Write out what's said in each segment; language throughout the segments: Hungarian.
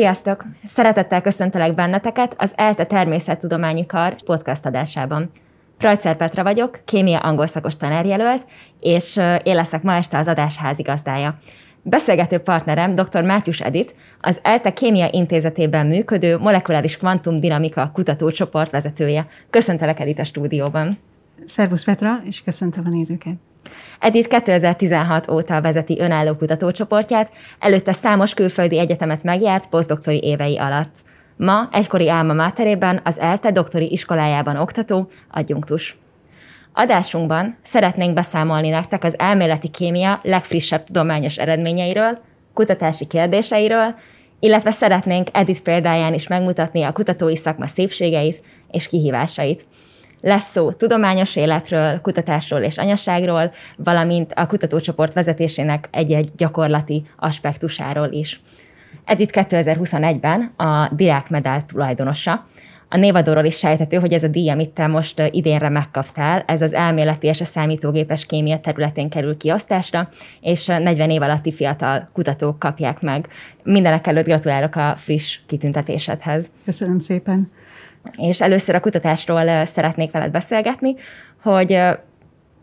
Sziasztok! Szeretettel köszöntelek benneteket az ELTE Természettudományi Kar podcast adásában. Prajcer Petra vagyok, kémia angol szakos tanárjelölt, és én leszek ma este az adás házigazdája. Beszélgető partnerem dr. Mátyus Edit, az ELTE Kémia Intézetében működő molekuláris kvantumdinamika kutatócsoport vezetője. Köszöntelek Edit a stúdióban. Szervusz Petra, és köszöntöm a nézőket. Edith 2016 óta vezeti önálló kutatócsoportját, előtte számos külföldi egyetemet megjárt posztdoktori évei alatt. Ma egykori álma máterében az ELTE doktori iskolájában oktató, adjunktus. Adásunkban szeretnénk beszámolni nektek az elméleti kémia legfrissebb tudományos eredményeiről, kutatási kérdéseiről, illetve szeretnénk Edith példáján is megmutatni a kutatói szakma szépségeit és kihívásait. Lesz szó tudományos életről, kutatásról és anyaságról, valamint a kutatócsoport vezetésének egy-egy gyakorlati aspektusáról is. Edith 2021-ben a Dirák Medál tulajdonosa. A névadóról is sejthető, hogy ez a díj, amit te most idénre megkaptál, ez az elméleti és a számítógépes kémia területén kerül kiosztásra, és 40 év alatti fiatal kutatók kapják meg. Mindenek előtt gratulálok a friss kitüntetésedhez. Köszönöm szépen. És először a kutatásról szeretnék veled beszélgetni, hogy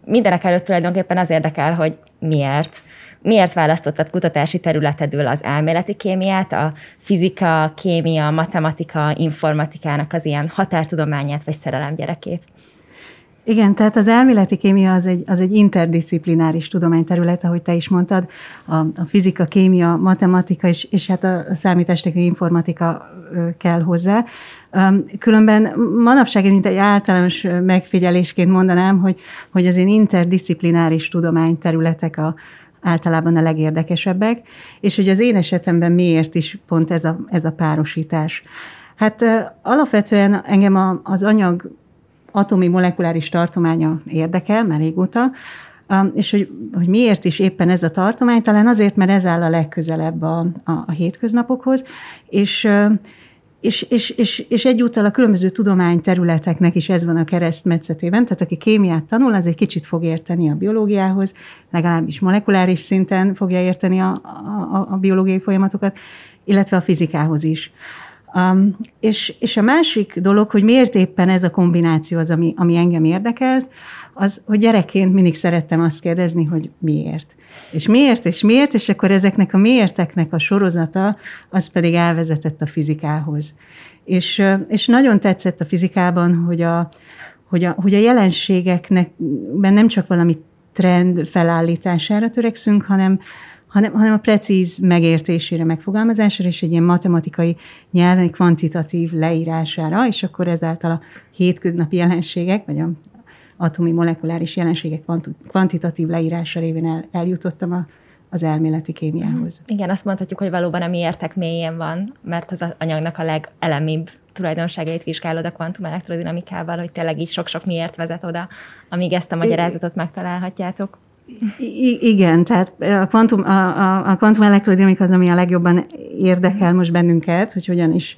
mindenek előtt tulajdonképpen az érdekel, hogy miért. Miért választottad kutatási területedül az elméleti kémiát, a fizika, kémia, matematika, informatikának az ilyen határtudományát vagy szerelem gyerekét? Igen, tehát az elméleti kémia az egy, az egy interdisziplináris tudományterület, ahogy te is mondtad, a, a fizika, kémia, matematika és, és hát a számítástechnikai informatika kell hozzá. Különben manapság mint egy általános megfigyelésként mondanám, hogy, hogy az én interdisziplináris tudományterületek a, általában a legérdekesebbek, és hogy az én esetemben miért is pont ez a, ez a párosítás. Hát alapvetően engem az anyag atomi molekuláris tartománya érdekel már régóta, és hogy, hogy miért is éppen ez a tartomány, talán azért, mert ez áll a legközelebb a, a, a hétköznapokhoz, és és, és, és, és egyúttal a különböző tudományterületeknek is ez van a keresztmetszetében, tehát aki kémiát tanul, az egy kicsit fog érteni a biológiához, legalábbis molekuláris szinten fogja érteni a, a, a biológiai folyamatokat, illetve a fizikához is. Um, és, és a másik dolog, hogy miért éppen ez a kombináció az, ami, ami engem érdekelt, az, hogy gyerekként mindig szerettem azt kérdezni, hogy miért. És miért, és miért, és akkor ezeknek a miérteknek a sorozata, az pedig elvezetett a fizikához. És, és nagyon tetszett a fizikában, hogy a, hogy a, hogy a jelenségeknek nem csak valami trend felállítására törekszünk, hanem, hanem, hanem a precíz megértésére, megfogalmazására, és egy ilyen matematikai nyelven kvantitatív leírására, és akkor ezáltal a hétköznapi jelenségek, vagy a atomi molekuláris jelenségek kvantitatív leírása révén el, eljutottam a, az elméleti kémiához. Mhm. Igen, azt mondhatjuk, hogy valóban a miértek mélyén van, mert az anyagnak a legelemibb tulajdonságait vizsgálod a kvantumelektrodinamikával, hogy tényleg így sok-sok miért vezet oda, amíg ezt a magyarázatot megtalálhatjátok. I- igen, tehát a kvantum, a, a, a kvantum elektrodinamika az, ami a legjobban érdekel most bennünket, hogy hogyan is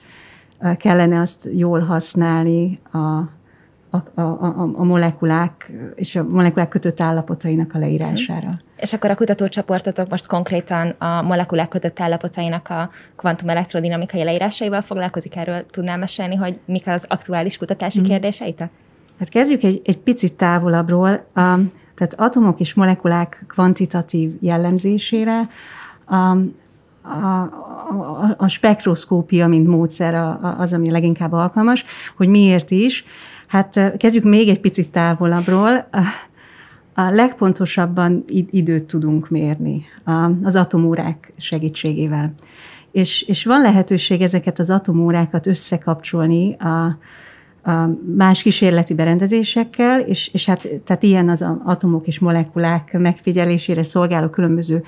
kellene azt jól használni a, a, a, a molekulák és a molekulák kötött állapotainak a leírására. És akkor a kutatócsoportotok most konkrétan a molekulák kötött állapotainak a kvantum elektrodinamikai leírásaival foglalkozik? Erről tudnál mesélni, hogy mik az aktuális kutatási mm. kérdéseitek? Hát kezdjük egy, egy picit távolabbról. A, tehát atomok és molekulák kvantitatív jellemzésére a, a, a, a spektroszkópia, mint módszer az, ami leginkább alkalmas, hogy miért is. Hát kezdjük még egy picit távolabbról. A legpontosabban időt tudunk mérni az atomórák segítségével. És, és van lehetőség ezeket az atomórákat összekapcsolni a, a más kísérleti berendezésekkel, és, és hát tehát ilyen az atomok és molekulák megfigyelésére szolgáló különböző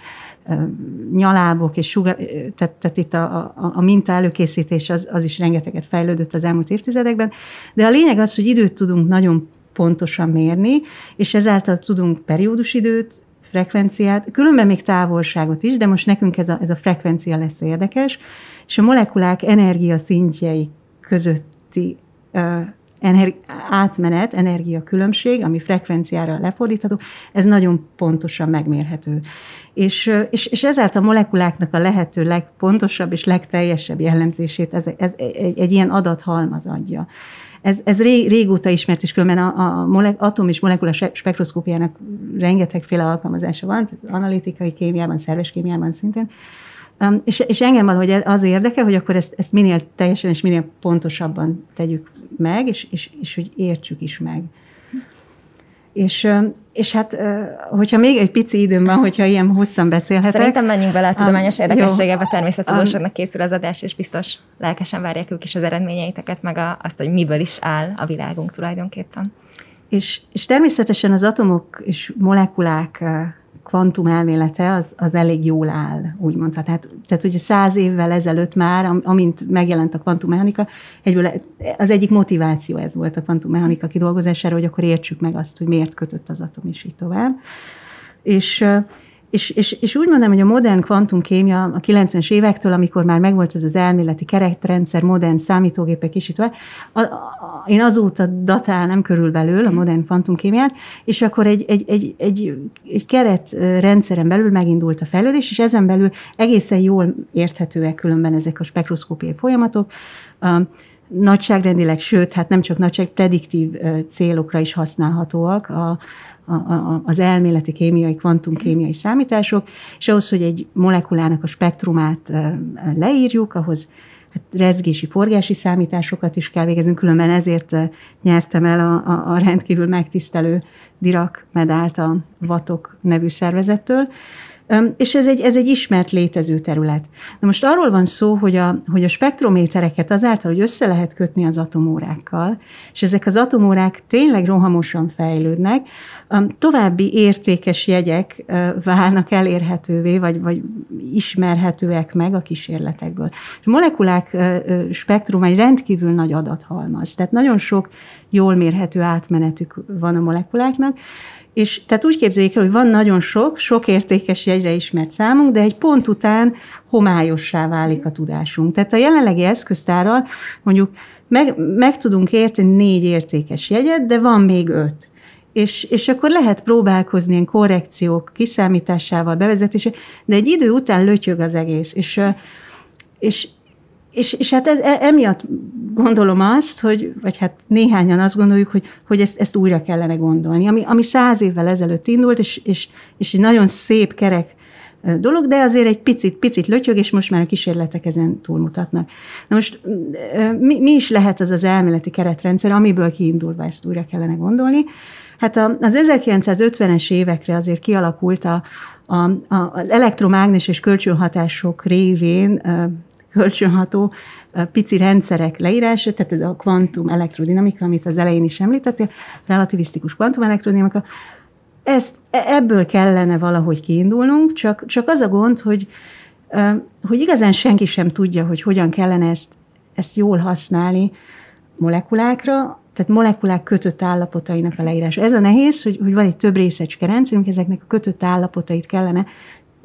nyalábok és sugar, tehát, tehát itt a, a, a minta előkészítés az, az is rengeteget fejlődött az elmúlt évtizedekben, de a lényeg az, hogy időt tudunk nagyon pontosan mérni, és ezáltal tudunk periódusidőt, frekvenciát, különben még távolságot is, de most nekünk ez a, ez a frekvencia lesz érdekes, és a molekulák energia szintjei közötti energi- átmenet, energiakülönbség, ami frekvenciára lefordítható, ez nagyon pontosan megmérhető. És, és, és ezáltal a molekuláknak a lehető legpontosabb és legteljesebb jellemzését ez, ez egy, egy ilyen adathalmaz adja. Ez, ez ré, régóta ismert, és különben a, a molek, atom és molekula spektroszkópiának rengetegféle alkalmazása van, tehát analitikai kémiában, szerves kémiában szintén. Um, és, és engem valahogy az érdekel, hogy akkor ezt, ezt minél teljesen és minél pontosabban tegyük meg, és, és, és hogy értsük is meg. És, és hát, hogyha még egy pici időm van, hogyha ilyen hosszan beszélhetek. Szerintem menjünk bele a tudományos um, érdekességebe, természetudósoknak készül az adás, és biztos lelkesen várják ők is az eredményeiteket, meg a, azt, hogy miből is áll a világunk tulajdonképpen. És, és természetesen az atomok és molekulák kvantum elmélete az, az elég jól áll, úgymond. Tehát, tehát ugye száz évvel ezelőtt már, amint megjelent a kvantummechanika, egyből az egyik motiváció ez volt a kvantummechanika kidolgozására, hogy akkor értsük meg azt, hogy miért kötött az atom, és így tovább. És és, és, és úgy mondom, hogy a modern kvantumkémia a 90-es évektől, amikor már megvolt ez az elméleti keretrendszer, modern számítógépek a, a, én azóta datálnám körülbelül a modern kvantumkémiát, és akkor egy, egy, egy, egy, egy keretrendszeren belül megindult a fejlődés, és ezen belül egészen jól érthetőek különben ezek a spektroszkópiai folyamatok, nagyságrendileg, sőt, hát nem csak nagyság, prediktív célokra is használhatóak. A, a, az elméleti kémiai, kvantumkémiai számítások, és ahhoz, hogy egy molekulának a spektrumát leírjuk, ahhoz hát rezgési, forgási számításokat is kell végezni, különben ezért nyertem el a, a, a rendkívül megtisztelő Dirac medált a Vatok nevű szervezettől, és ez egy, ez egy ismert létező terület. Na most arról van szó, hogy a, hogy a spektrométereket azáltal, hogy össze lehet kötni az atomórákkal, és ezek az atomórák tényleg rohamosan fejlődnek, további értékes jegyek válnak elérhetővé, vagy, vagy ismerhetőek meg a kísérletekből. A molekulák spektrum egy rendkívül nagy adathalmaz, tehát nagyon sok jól mérhető átmenetük van a molekuláknak, és tehát úgy képzeljék el, hogy van nagyon sok, sok értékes jegyre ismert számunk, de egy pont után homályossá válik a tudásunk. Tehát a jelenlegi eszköztárral mondjuk meg, meg tudunk érteni négy értékes jegyet, de van még öt. És, és akkor lehet próbálkozni ilyen korrekciók kiszámításával, bevezetése, de egy idő után lötyög az egész. És, és, és, és hát ez, e, emiatt gondolom azt, hogy, vagy hát néhányan azt gondoljuk, hogy, hogy ezt, ezt újra kellene gondolni. Ami, ami száz évvel ezelőtt indult, és, és, és egy nagyon szép kerek dolog, de azért egy picit, picit lötyög, és most már a kísérletek ezen túlmutatnak. Na most mi, mi is lehet az az elméleti keretrendszer, amiből kiindulva ezt újra kellene gondolni? Hát az 1950-es évekre azért kialakult a, a, a, az elektromágneses kölcsönhatások révén kölcsönható pici rendszerek leírása, tehát ez a kvantum elektrodinamika, amit az elején is említettél, relativisztikus kvantum elektrodinamika, ezt, e, ebből kellene valahogy kiindulnunk, csak, csak az a gond, hogy, hogy igazán senki sem tudja, hogy hogyan kellene ezt, ezt jól használni molekulákra, tehát molekulák kötött állapotainak a leírása. Ez a nehéz, hogy, hogy van egy több részecske rendszerünk, ezeknek a kötött állapotait kellene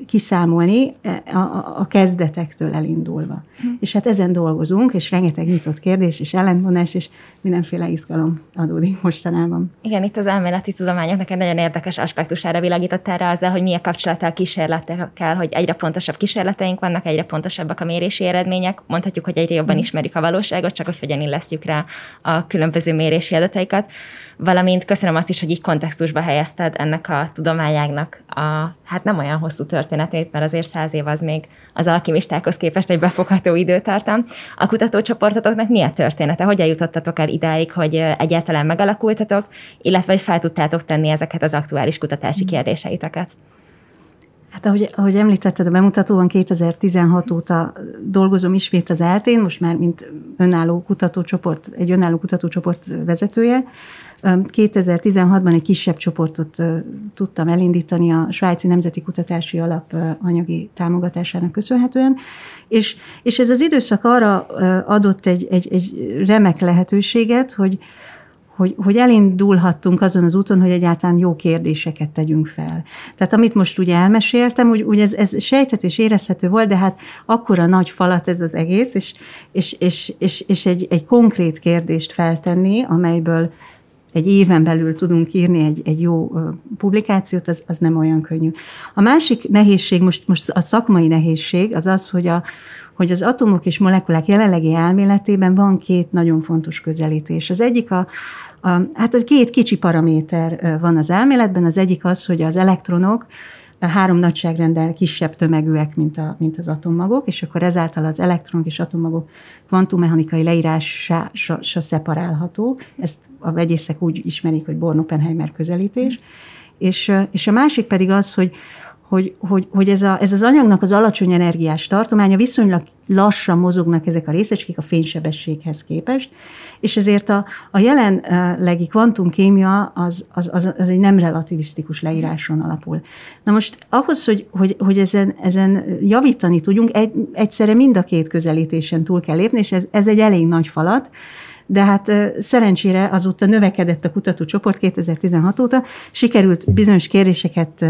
kiszámolni e, a, a, kezdetektől elindulva. Hm. És hát ezen dolgozunk, és rengeteg nyitott kérdés, és ellentmondás, és mindenféle izgalom adódik mostanában. Igen, itt az elméleti tudományoknak egy nagyon érdekes aspektusára világított erre azzal, hogy milyen kapcsolata a kísérletekkel, hogy egyre pontosabb kísérleteink vannak, egyre pontosabbak a mérési eredmények. Mondhatjuk, hogy egyre jobban hm. ismerjük a valóságot, csak hogy hogyan illesztjük rá a különböző mérési adataikat valamint köszönöm azt is, hogy így kontextusba helyezted ennek a tudományágnak a, hát nem olyan hosszú történetét, mert azért száz év az még az alkimistákhoz képest egy befogható időtartam. A kutatócsoportotoknak milyen története? Hogyan jutottatok el idáig, hogy egyáltalán megalakultatok, illetve hogy fel tudtátok tenni ezeket az aktuális kutatási mm. kérdéseiteket? Hát ahogy, ahogy említetted a bemutatóban, 2016 óta dolgozom ismét az eltén, most már mint önálló kutatócsoport, egy önálló kutatócsoport vezetője. 2016-ban egy kisebb csoportot tudtam elindítani a Svájci Nemzeti Kutatási Alap anyagi támogatásának köszönhetően, és, és ez az időszak arra adott egy, egy, egy remek lehetőséget, hogy, hogy, hogy elindulhattunk azon az úton, hogy egyáltalán jó kérdéseket tegyünk fel. Tehát amit most ugye elmeséltem, úgy, úgy ez, ez sejthető és érezhető volt, de hát akkora nagy falat ez az egész, és, és, és, és, és egy, egy konkrét kérdést feltenni, amelyből egy éven belül tudunk írni egy, egy jó publikációt, az, az nem olyan könnyű. A másik nehézség, most, most a szakmai nehézség, az az, hogy, a, hogy az atomok és molekulák jelenlegi elméletében van két nagyon fontos közelítés. Az egyik a, a hát a két kicsi paraméter van az elméletben, az egyik az, hogy az elektronok három nagyságrendel kisebb tömegűek, mint, a, mint az atommagok, és akkor ezáltal az elektronok és atommagok kvantummechanikai leírása szeparálható. Ezt a vegyészek úgy ismerik, hogy Born-Oppenheimer közelítés. És, és a másik pedig az, hogy hogy, hogy, hogy ez, a, ez az anyagnak az alacsony energiás tartománya viszonylag lassan mozognak ezek a részecskék a fénysebességhez képest, és ezért a, a jelenlegi kvantumkémia az, az, az, az egy nem relativisztikus leíráson alapul. Na most ahhoz, hogy, hogy, hogy ezen, ezen javítani tudjunk, egy, egyszerre mind a két közelítésen túl kell lépni, és ez, ez egy elég nagy falat, de hát szerencsére azóta növekedett a kutatócsoport 2016 óta, sikerült bizonyos kérdéseket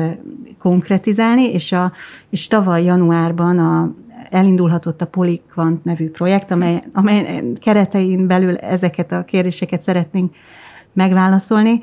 konkretizálni, és, a, és tavaly januárban a, elindulhatott a Polyquant nevű projekt, amely, amely keretein belül ezeket a kérdéseket szeretnénk megválaszolni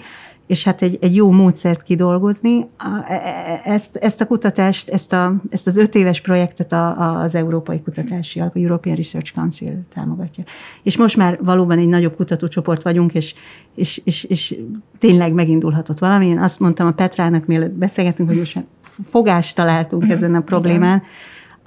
és hát egy, egy jó módszert kidolgozni. E, e, ezt, ezt a kutatást, ezt, a, ezt az öt éves projektet a, a, az Európai Kutatási Alap, a European Research Council támogatja. És most már valóban egy nagyobb kutatócsoport vagyunk, és, és, és, és tényleg megindulhatott valami. Én azt mondtam a Petrának, mielőtt beszélgetünk, hogy most fogást találtunk ezen a problémán.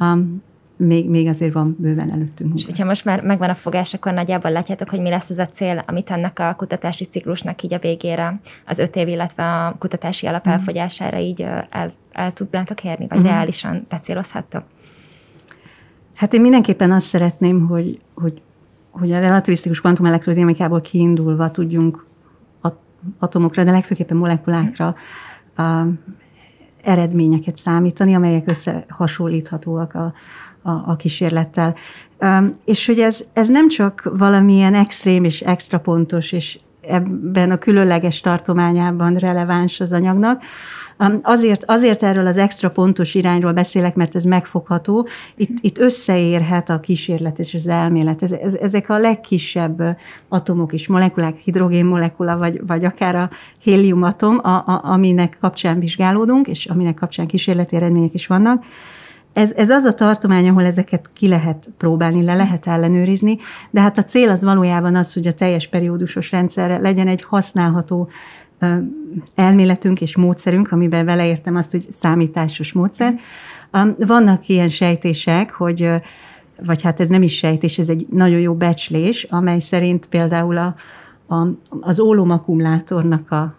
Um, még, még azért van bőven előttünk. És hogyha most már megvan a fogás, akkor nagyjából látjátok, hogy mi lesz az a cél, amit ennek a kutatási ciklusnak így a végére, az öt év, illetve a kutatási alap mhm. elfogyására így el, el tudnátok érni, vagy uh-huh. reálisan becélozhattok? Hát én mindenképpen azt szeretném, hogy, hogy, hogy a relativisztikus kvantumelektrodinamikából kiindulva tudjunk atomokra, de legfőképpen molekulákra uh, eredményeket számítani, amelyek összehasonlíthatóak a, a, a kísérlettel. És hogy ez, ez nem csak valamilyen extrém és extra pontos, és ebben a különleges tartományában releváns az anyagnak, Azért, azért erről az extra pontos irányról beszélek, mert ez megfogható. Itt, itt összeérhet a kísérlet és az elmélet. Ez, ez, ezek a legkisebb atomok és molekulák, hidrogénmolekula, vagy, vagy akár a héliumatom, a, a, aminek kapcsán vizsgálódunk, és aminek kapcsán kísérleti eredmények is vannak ez, ez az a tartomány, ahol ezeket ki lehet próbálni, le lehet ellenőrizni, de hát a cél az valójában az, hogy a teljes periódusos rendszerre legyen egy használható elméletünk és módszerünk, amiben vele értem azt, hogy számításos módszer. Vannak ilyen sejtések, hogy vagy hát ez nem is sejtés, ez egy nagyon jó becslés, amely szerint például a, a, az ólomakkumulátornak a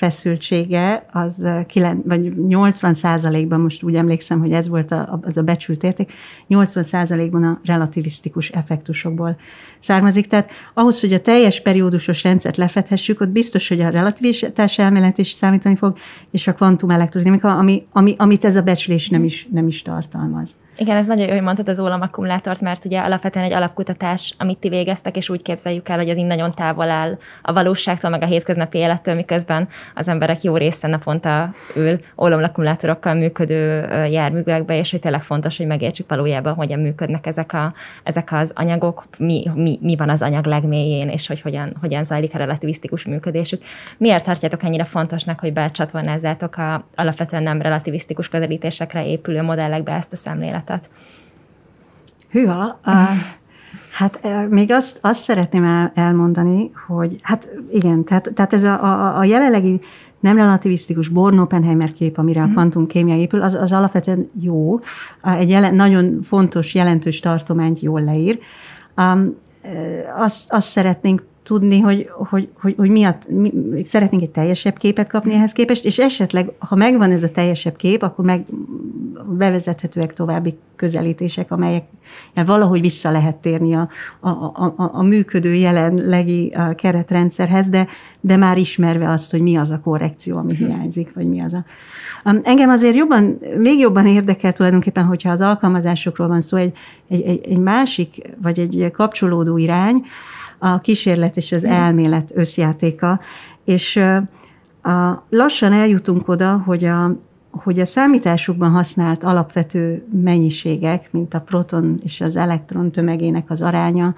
feszültsége az 9, vagy 80 százalékban, most úgy emlékszem, hogy ez volt a, az a becsült érték, 80 százalékban a relativisztikus effektusokból származik. Tehát ahhoz, hogy a teljes periódusos rendszert lefedhessük, ott biztos, hogy a relativitás elmélet is számítani fog, és a kvantum elektrodinamika, ami, ami, amit ez a becslés nem is, nem is tartalmaz. Igen, ez nagyon jó, hogy mondtad az ólamakumulátort, mert ugye alapvetően egy alapkutatás, amit ti végeztek, és úgy képzeljük el, hogy ez így nagyon távol áll a valóságtól, meg a hétköznapi élettől, miközben az emberek jó része naponta ül ólamakumulátorokkal működő járművekbe, és hogy tényleg fontos, hogy megértsük valójában, hogyan működnek ezek, a, ezek az anyagok, mi, mi, mi van az anyag legmélyén, és hogy hogyan, hogyan zajlik a relativisztikus működésük. Miért tartjátok ennyire fontosnak, hogy becsatornázzátok a alapvetően nem relativisztikus közelítésekre épülő modellekbe ezt a szemléletet? Hűha, uh, hát még azt, azt szeretném el, elmondani, hogy hát igen, tehát, tehát ez a, a, a jelenlegi nem relativisztikus Born-Oppenheimer kép, amire a mhm. kvantumkémia épül, az, az alapvetően jó, egy jelen, nagyon fontos, jelentős tartományt jól leír. Um, azt, azt szeretnénk tudni, hogy, hogy, hogy, hogy miatt mi, szeretnénk egy teljesebb képet kapni ehhez képest, és esetleg, ha megvan ez a teljesebb kép, akkor meg bevezethetőek további közelítések, amelyek valahogy vissza lehet térni a, a, a, a működő jelenlegi keretrendszerhez, de, de már ismerve azt, hogy mi az a korrekció, ami hiányzik, vagy mi az a... Engem azért jobban, még jobban érdekel tulajdonképpen, hogyha az alkalmazásokról van szó, egy, egy, egy, egy másik, vagy egy kapcsolódó irány, a kísérlet és az elmélet összjátéka, és a, lassan eljutunk oda, hogy a, hogy a számításukban használt alapvető mennyiségek, mint a proton és az elektron tömegének az aránya,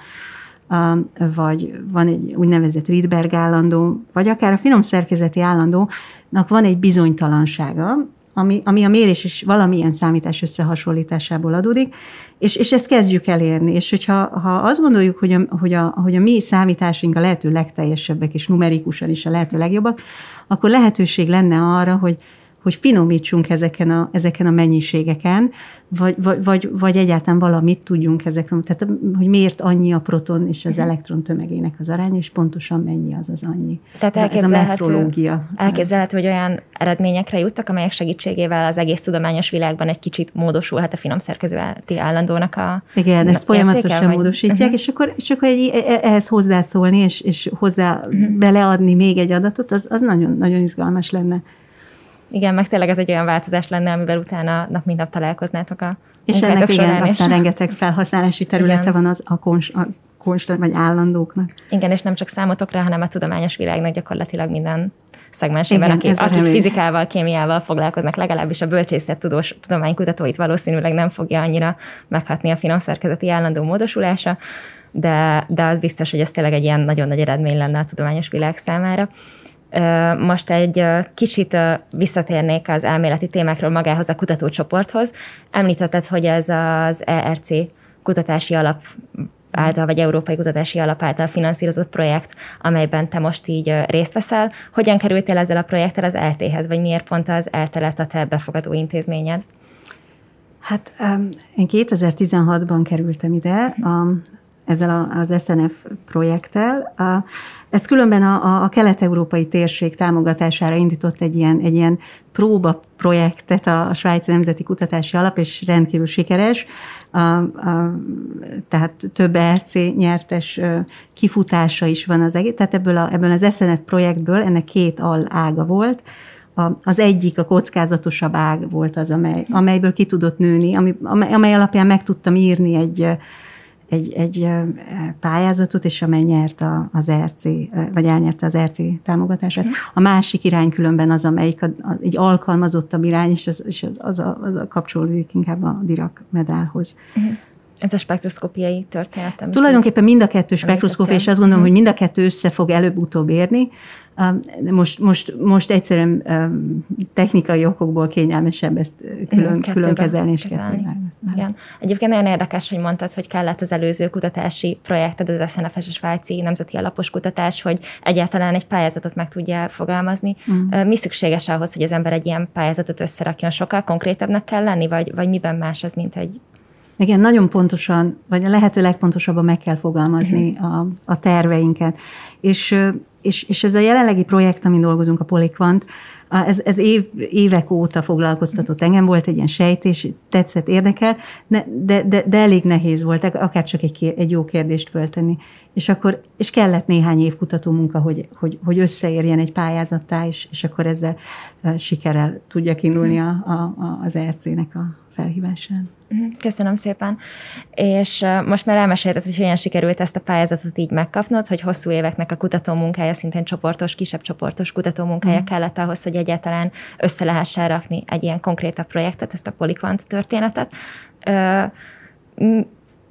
vagy van egy úgynevezett Rydberg állandó, vagy akár a finom szerkezeti állandónak van egy bizonytalansága, ami, ami a mérés is valamilyen számítás összehasonlításából adódik, és, és ezt kezdjük elérni. És hogyha ha azt gondoljuk, hogy a, hogy, a, hogy a mi számításaink a lehető legteljesebbek, és numerikusan is a lehető legjobbak, akkor lehetőség lenne arra, hogy, hogy finomítsunk ezeken a, ezeken a mennyiségeken, vagy, vagy, vagy, vagy egyáltalán valamit tudjunk ezekről, tehát hogy miért annyi a proton és az mhm. elektron tömegének az aránya, és pontosan mennyi az az annyi. Tehát ez, ez a metrológia. Elképzelhető, hogy olyan eredményekre juttak, amelyek segítségével az egész tudományos világban egy kicsit módosulhat a finom szerkezeti állandónak a Igen, ezt folyamatosan vagy? módosítják, uh-huh. és akkor, és akkor egy, e- e- ehhez hozzászólni, és, és hozzá uh-huh. beleadni még egy adatot, az, az nagyon, nagyon izgalmas lenne. Igen, meg tényleg ez egy olyan változás lenne, amivel utána nap mint nap találkoznátok a És ennek igen, során, aztán és... rengeteg felhasználási területe igen. van az a, kons, a konstant vagy állandóknak. Igen, és nem csak számotokra, hanem a tudományos világnak gyakorlatilag minden szegmensében, akik, akik fizikával, kémiával foglalkoznak, legalábbis a bölcsészet tudós tudománykutatóit valószínűleg nem fogja annyira meghatni a finom szerkezeti állandó módosulása, de, de az biztos, hogy ez tényleg egy ilyen nagyon nagy eredmény lenne a tudományos világ számára. Most egy kicsit visszatérnék az elméleti témákról magához a kutatócsoporthoz. Említetted, hogy ez az ERC kutatási alap által, vagy Európai Kutatási Alap által finanszírozott projekt, amelyben te most így részt veszel. Hogyan kerültél ezzel a projekttel az ELT-hez, vagy miért pont az ELTE lett a te befogadó intézményed? Hát én 2016-ban kerültem ide ezzel az SNF projekttel. Ez különben a, a kelet-európai térség támogatására indított egy ilyen, egy ilyen próba projektet a, a Svájci Nemzeti Kutatási Alap, és rendkívül sikeres. A, a, tehát több ERC nyertes kifutása is van az egész. Tehát ebből, a, ebből az SNF projektből ennek két al ága volt. A, az egyik, a kockázatosabb ág volt az, amely, amelyből ki tudott nőni, ami, amely, amely alapján meg tudtam írni egy egy, egy pályázatot, és amely nyert az RC, vagy elnyerte az RC támogatását. A másik irány különben az, amelyik a, a, egy alkalmazottabb irány, és az, és az, az, a, az a kapcsolódik inkább a Dirac medálhoz. Uh-huh. Ez a spektroszkópiai történet. Tulajdonképpen mind a kettő spektroszkópia, és azt gondolom, uh-huh. hogy mind a kettő össze fog előbb-utóbb érni. Most, most, most egyszerűen technikai okokból kényelmesebb ezt külön, külön kezelni és kezelni. Igen. Egyébként nagyon érdekes, hogy mondtad, hogy kellett az előző kutatási projekted, az SNFS és Svájci Nemzeti Alapos Kutatás, hogy egyáltalán egy pályázatot meg tudja fogalmazni. Mm. Mi szükséges ahhoz, hogy az ember egy ilyen pályázatot összerakjon? Sokkal konkrétabbnak kell lenni, vagy, vagy miben más az, mint egy igen, nagyon pontosan, vagy a lehető legpontosabban meg kell fogalmazni mhm. a, a terveinket. És, és, és ez a jelenlegi projekt, amin dolgozunk, a Polikvant, ez, ez év, évek óta foglalkoztatott engem, volt egy ilyen sejtés, tetszett, érdekel, de, de, de, de elég nehéz volt, akár csak egy, egy jó kérdést föltenni. És akkor, és kellett néhány év kutató munka, hogy, hogy, hogy összeérjen egy pályázattá, és, és akkor ezzel sikerrel tudjak indulni a, a, a, az ERC-nek a felhívásán. Mhm, köszönöm szépen. És most már elmesélted, hogy hogyan sikerült ezt a pályázatot így megkapnod, hogy hosszú éveknek a kutatómunkája, szintén csoportos, kisebb csoportos kutatómunkája mm. kellett ahhoz, hogy egyáltalán össze lehessen rakni egy ilyen konkrétabb projektet, ezt a Polikvant történetet.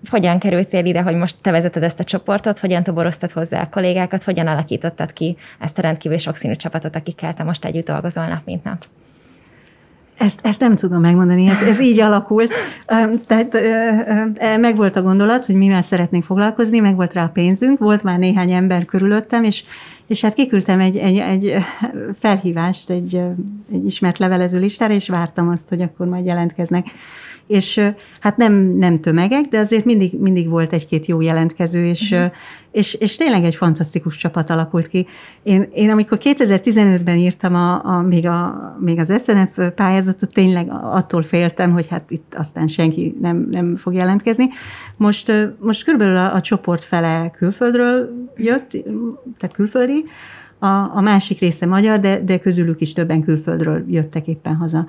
Hogyan kerültél ide, hogy most te vezeted ezt a csoportot, hogyan toboroztad hozzá a kollégákat, hogyan alakítottad ki ezt a rendkívül sokszínű csapatot, akikkel te most együtt dolgozol nap, mint nap? Ezt, ezt nem tudom megmondani, ez, ez így alakult. Tehát meg volt a gondolat, hogy mivel szeretnénk foglalkozni, meg volt rá a pénzünk, volt már néhány ember körülöttem, és, és hát kiküldtem egy, egy, egy felhívást egy, egy ismert levelező listára, és vártam azt, hogy akkor majd jelentkeznek és hát nem, nem tömegek, de azért mindig, mindig volt egy-két jó jelentkező, és, uh-huh. és, és tényleg egy fantasztikus csapat alakult ki. Én, én amikor 2015-ben írtam a, a, még, a, még az SNF pályázatot, tényleg attól féltem, hogy hát itt aztán senki nem, nem fog jelentkezni. Most, most körülbelül a, a csoport fele külföldről jött, tehát külföldi, a, a másik része magyar, de, de közülük is többen külföldről jöttek éppen haza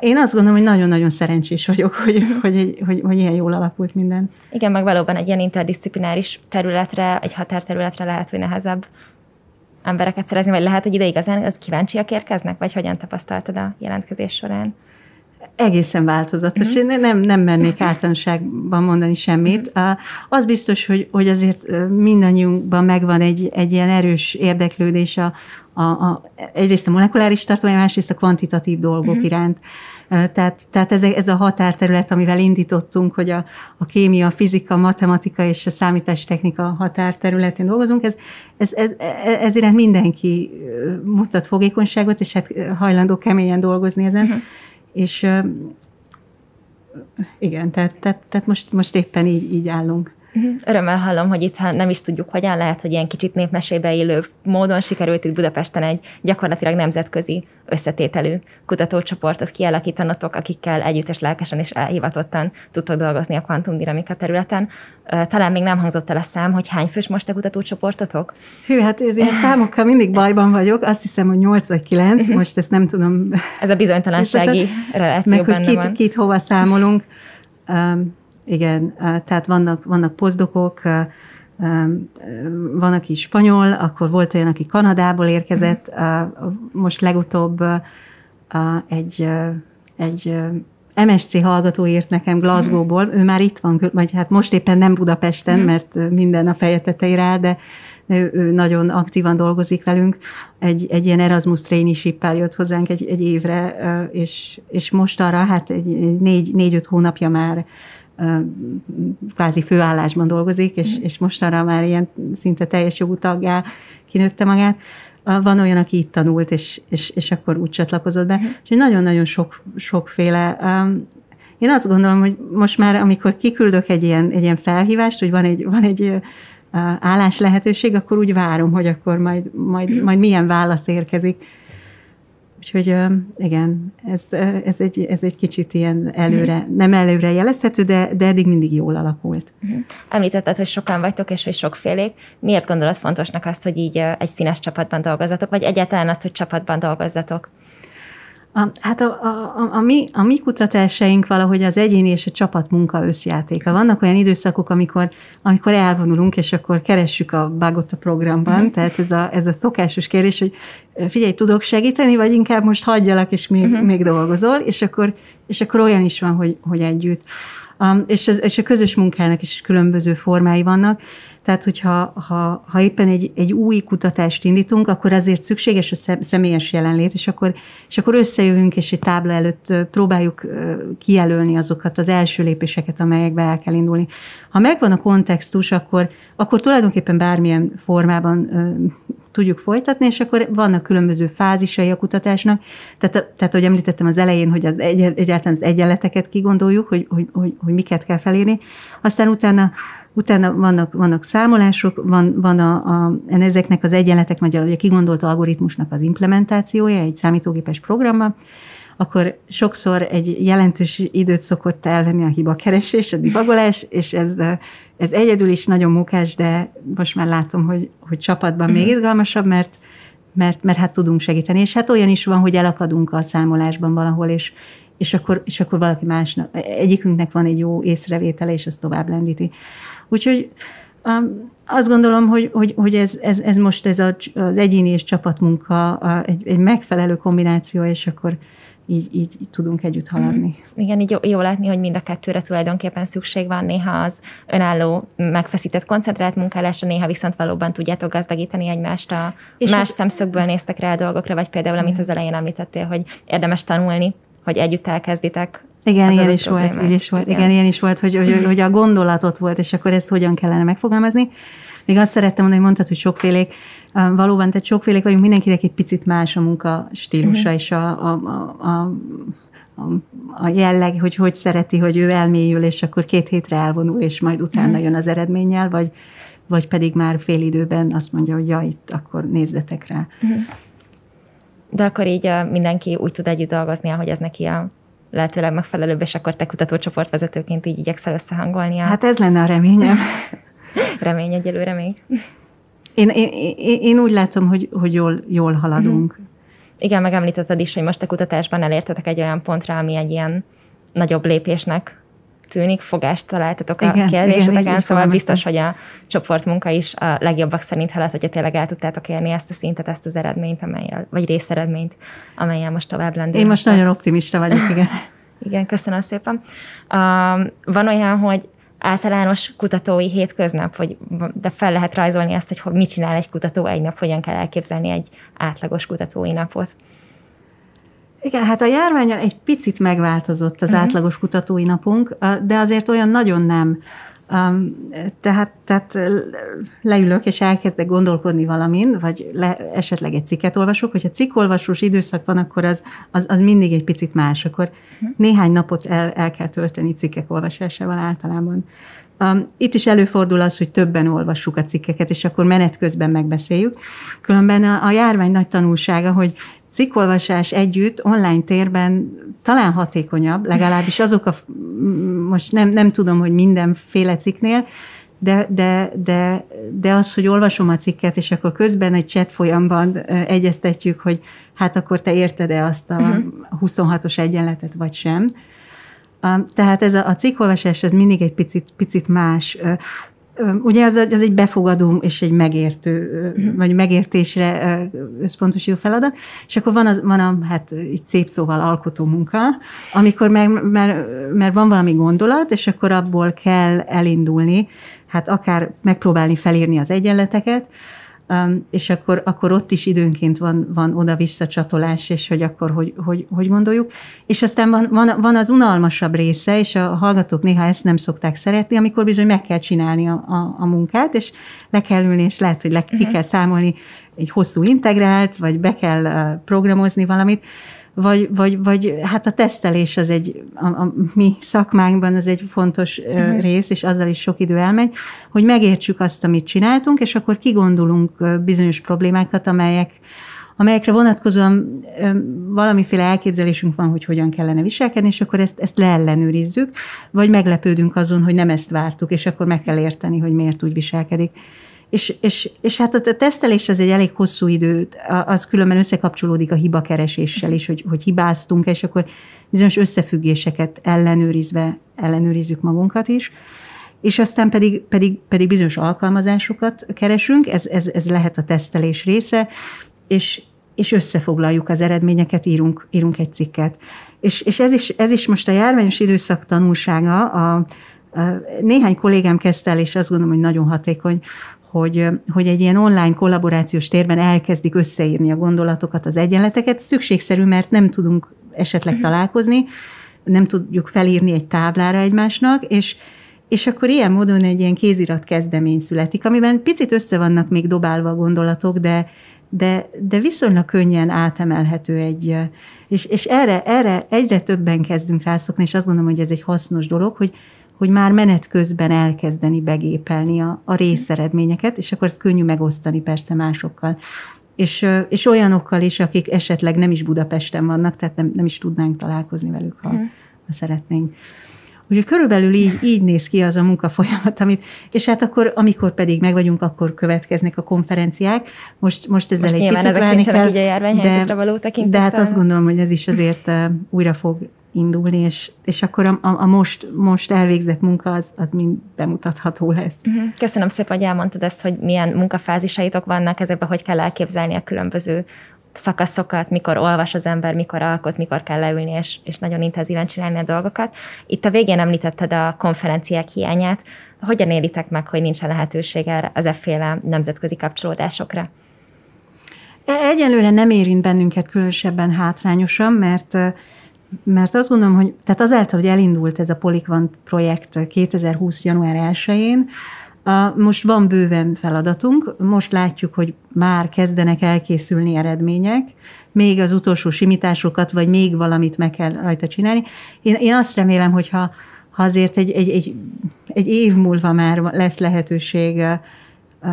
Én azt gondolom, hogy nagyon-nagyon szerencsés vagyok, hogy, hogy, hogy, hogy ilyen jól alakult minden. Igen, meg valóban egy ilyen interdisziplináris területre, egy határterületre lehet, hogy nehezebb embereket szerezni, vagy lehet, hogy ide igazán az kíváncsiak érkeznek, vagy hogyan tapasztaltad a jelentkezés során? Egészen változatos. Mm. Én nem, nem mennék általánosságban mondani semmit. Mm. Az biztos, hogy, hogy azért mindannyiunkban megvan egy, egy ilyen erős érdeklődés a, a, a, egyrészt a molekuláris tartomány, másrészt a kvantitatív dolgok mm. iránt. Tehát, tehát ez, ez a határterület, amivel indítottunk, hogy a, a kémia, a fizika, a matematika és a számítástechnika határterületén dolgozunk, ez, ez, ez, ez iránt mindenki mutat fogékonyságot, és hát hajlandó keményen dolgozni ezen. Uh-huh. És igen, tehát, tehát, tehát most, most éppen így, így állunk. Mhm. Örömmel hallom, hogy itt nem is tudjuk hogyan lehet, hogy ilyen kicsit népmesébe élő módon sikerült itt Budapesten egy gyakorlatilag nemzetközi összetételű kutatócsoportot kialakítanatok, akikkel együtt és lelkesen és elhivatottan tudtok dolgozni a kvantumdinamika területen. Talán még nem hangzott el a szám, hogy hány fős most a kutatócsoportotok? Hű, hát ez ilyen számokkal mindig bajban vagyok. Azt hiszem, hogy 8 vagy 9, mhm. most ezt nem tudom. Ez a bizonytalansági reláció meg, hogy kit, van. kit hova számolunk. Um, igen, tehát vannak, vannak pozdokok, van, aki spanyol, akkor volt olyan, aki Kanadából érkezett, most legutóbb egy, egy MSC hallgató írt nekem Glasgow-ból, ő már itt van, vagy hát most éppen nem Budapesten, mhm. mert minden a feje tetejére áll, de ő, ő nagyon aktívan dolgozik velünk. Egy, egy ilyen Erasmus traineeship jött hozzánk egy, egy évre, és, és most arra hát egy négy, négy-öt hónapja már kvázi főállásban dolgozik, és, és mostanra már ilyen szinte teljes jogú taggá kinőtte magát. Van olyan, aki itt tanult, és, és, és akkor úgy csatlakozott be. És nagyon-nagyon sok, sokféle én azt gondolom, hogy most már, amikor kiküldök egy ilyen, egy ilyen felhívást, hogy van egy, van egy állás lehetőség, akkor úgy várom, hogy akkor majd, majd, majd milyen válasz érkezik. Úgyhogy igen, ez, ez, egy, ez egy kicsit ilyen előre, nem előre jelezhető, de, de eddig mindig jól alakult. Mhm. Említetted, hogy sokan vagytok, és hogy sokfélék. Miért gondolod fontosnak azt, hogy így egy színes csapatban dolgozatok, vagy egyáltalán azt, hogy csapatban dolgozzatok? A, hát a, a, a, mi, a mi kutatásaink valahogy az egyéni és a csapat munka összjátéka. Vannak olyan időszakok, amikor, amikor elvonulunk, és akkor keressük a bugot a programban, uh-huh. tehát ez a, ez a szokásos kérdés, hogy figyelj, tudok segíteni, vagy inkább most hagyjalak, és még, uh-huh. még dolgozol, és akkor, és akkor olyan is van, hogy, hogy együtt. Um, és, ez, és a közös munkának is különböző formái vannak. Tehát, hogyha ha, ha éppen egy, egy új kutatást indítunk, akkor azért szükséges a személyes jelenlét, és akkor, és akkor összejövünk, és egy tábla előtt próbáljuk kijelölni azokat az első lépéseket, amelyekbe el kell indulni. Ha megvan a kontextus, akkor, akkor tulajdonképpen bármilyen formában tudjuk folytatni, és akkor vannak különböző fázisai a kutatásnak. Tehát, tehát ahogy említettem az elején, hogy az egy, egyáltalán az egyenleteket kigondoljuk, hogy, hogy, hogy, hogy miket kell felírni. Aztán utána utána vannak, vannak számolások, van, van a, a, ezeknek az egyenletek, vagy a, kigondolt algoritmusnak az implementációja egy számítógépes programban, akkor sokszor egy jelentős időt szokott elvenni a hiba keresés, a dibagolás, és ez, ez egyedül is nagyon munkás, de most már látom, hogy, hogy csapatban még mhm. izgalmasabb, mert, mert, mert hát tudunk segíteni. És hát olyan is van, hogy elakadunk a számolásban valahol, és, és akkor, és akkor valaki másnak, egyikünknek van egy jó észrevétele, és az tovább lendíti. Úgyhogy um, azt gondolom, hogy, hogy, hogy ez, ez, ez most ez a, az egyéni és csapatmunka egy, egy megfelelő kombináció, és akkor így, így, így tudunk együtt haladni. Mm. Igen, így jó, jó látni, hogy mind a kettőre tulajdonképpen szükség van, néha az önálló, megfeszített koncentrált munkálásra, néha viszont valóban tudjátok gazdagítani egymást a és más a... szemszögből néztek rá a dolgokra, vagy például, amit az elején említettél, hogy érdemes tanulni, hogy együtt elkezditek igen, ilyen is volt, így is volt. Igen. igen, ilyen is volt, hogy, hogy, hogy a gondolatot volt, és akkor ezt hogyan kellene megfogalmazni. Még azt szerettem mondani, hogy mondtad, hogy sokfélék. Valóban, tehát sokfélék vagyunk, mindenkinek egy picit más a munka stílusa, uh-huh. és a, a, a, a a jelleg, hogy hogy szereti, hogy ő elmélyül, és akkor két hétre elvonul, és majd utána uh-huh. jön az eredménnyel, vagy, vagy pedig már fél időben azt mondja, hogy ja, itt akkor nézzetek rá. Uh-huh. De akkor így mindenki úgy tud együtt dolgozni, ahogy ez neki a lehetőleg megfelelőbb, és akkor te kutatócsoportvezetőként így igyekszel összehangolni. A... Hát ez lenne a reményem. Remény egyelőre még. Én, én, én, én úgy látom, hogy, hogy jól, jól haladunk. Igen, megemlítetted is, hogy most a kutatásban elértetek egy olyan pontra, ami egy ilyen nagyobb lépésnek tűnik, fogást találtatok a kérdéseteken, szóval biztos, hogy a csoportmunka is a legjobbak szerint lett, hogyha tényleg el tudtátok érni ezt a szintet, ezt az eredményt, amelyel, vagy részeredményt, amelyel most tovább lendülhettek. Én most nagyon optimista vagyok, igen. igen, köszönöm szépen. Uh, van olyan, hogy általános kutatói hétköznap, hogy de fel lehet rajzolni azt, hogy mit csinál egy kutató egy nap, hogyan kell elképzelni egy átlagos kutatói napot. Igen, hát a járványon egy picit megváltozott az uh-huh. átlagos kutatói napunk, de azért olyan nagyon nem. Tehát, tehát leülök, és elkezdek gondolkodni valamin, vagy le, esetleg egy cikket olvasok. Hogyha cikkolvasós időszak van, akkor az, az, az mindig egy picit más. Akkor uh-huh. néhány napot el, el kell tölteni cikkek olvasásával általában. Um, itt is előfordul az, hogy többen olvassuk a cikkeket, és akkor menet közben megbeszéljük. Különben a, a járvány nagy tanulsága, hogy cikkolvasás együtt online térben talán hatékonyabb, legalábbis azok a, most nem, nem tudom, hogy mindenféle cikknél, de, de, de, de az, hogy olvasom a cikket, és akkor közben egy chat folyamban egyeztetjük, hogy hát akkor te érted-e azt a uh-huh. Mhm. 26-os egyenletet, vagy sem. Tehát ez a, a cikkolvasás, ez mindig egy picit, picit más. Ugye ez, ez egy befogadó és egy megértő, uh-huh. vagy megértésre összpontosító feladat, és akkor van, az, van a, hát itt szép szóval alkotó munka, amikor meg, mert, mert van valami gondolat, és akkor abból kell elindulni, hát akár megpróbálni felírni az egyenleteket, és akkor, akkor ott is időnként van, van oda-vissza csatolás, és hogy akkor hogy, hogy, hogy gondoljuk. És aztán van, van, van az unalmasabb része, és a hallgatók néha ezt nem szokták szeretni, amikor bizony meg kell csinálni a, a, a munkát, és le kell ülni, és lehet, hogy le, ki uh-huh. kell számolni egy hosszú integrált, vagy be kell programozni valamit vagy, vagy, vagy hát a tesztelés az egy, a, a mi szakmánkban az egy fontos uh-huh. rész, és azzal is sok idő elmegy, hogy megértsük azt, amit csináltunk, és akkor kigondolunk bizonyos problémákat, amelyek, amelyekre vonatkozóan valamiféle elképzelésünk van, hogy hogyan kellene viselkedni, és akkor ezt, ezt leellenőrizzük, vagy meglepődünk azon, hogy nem ezt vártuk, és akkor meg kell érteni, hogy miért úgy viselkedik. És, és, és hát a tesztelés az egy elég hosszú idő, az különben összekapcsolódik a hibakereséssel is, hogy, hogy hibáztunk, és akkor bizonyos összefüggéseket ellenőrizve ellenőrizzük magunkat is, és aztán pedig, pedig, pedig bizonyos alkalmazásokat keresünk, ez, ez, ez lehet a tesztelés része, és, és összefoglaljuk az eredményeket, írunk, írunk egy cikket. És, és ez, is, ez is most a járványos időszak tanulsága, a, a, néhány kollégám kezdte el, és azt gondolom, hogy nagyon hatékony, hogy, hogy egy ilyen online kollaborációs térben elkezdik összeírni a gondolatokat, az egyenleteket. Szükségszerű, mert nem tudunk esetleg mhm. találkozni, nem tudjuk felírni egy táblára egymásnak, és, és akkor ilyen módon egy ilyen kézirat kezdemény születik, amiben picit össze vannak még dobálva a gondolatok, de, de, de viszonylag könnyen átemelhető egy, és, és erre, erre egyre többen kezdünk rászokni, és azt gondolom, hogy ez egy hasznos dolog, hogy hogy már menet közben elkezdeni begépelni a, a részeredményeket, és akkor ezt könnyű megosztani persze másokkal. És, és olyanokkal is, akik esetleg nem is Budapesten vannak, tehát nem, nem is tudnánk találkozni velük, ha, hmm. ha szeretnénk. Úgyhogy körülbelül így, így néz ki az a munkafolyamat, amit, és hát akkor, amikor pedig meg vagyunk, akkor következnek a konferenciák. Most, most ezzel most egy picit várni kell. Így a de, való de hát azt gondolom, hogy ez is azért újra fog indulni, és, és akkor a, a, a most, most elvégzett munka az, az mind bemutatható lesz. Uh-huh. Köszönöm szépen, hogy elmondtad ezt, hogy milyen munkafázisaitok vannak ezekben, hogy kell elképzelni a különböző szakaszokat, mikor olvas az ember, mikor alkot, mikor kell leülni, és, és nagyon intenzíven csinálni a dolgokat. Itt a végén említetted a konferenciák hiányát. Hogyan élitek meg, hogy nincsen lehetőség erre az efféle nemzetközi kapcsolódásokra? E, egyelőre nem érint bennünket különösebben hátrányosan, mert mert azt gondolom, hogy tehát azáltal, hogy elindult ez a Polikvant projekt 2020. január 1-én, most van bőven feladatunk, most látjuk, hogy már kezdenek elkészülni eredmények, még az utolsó simításokat, vagy még valamit meg kell rajta csinálni. Én, én azt remélem, hogy ha, ha azért egy, egy, egy, egy év múlva már lesz lehetőség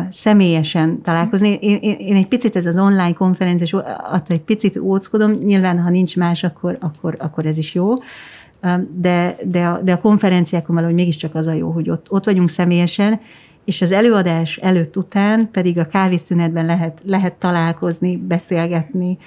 személyesen találkozni. Én, én, én egy picit ez az online konferenciás, attól egy picit óckodom, nyilván ha nincs más, akkor, akkor, akkor ez is jó, de, de, a, de a konferenciákon valahogy mégiscsak az a jó, hogy ott, ott vagyunk személyesen, és az előadás előtt után pedig a kávészünetben lehet, lehet találkozni, beszélgetni,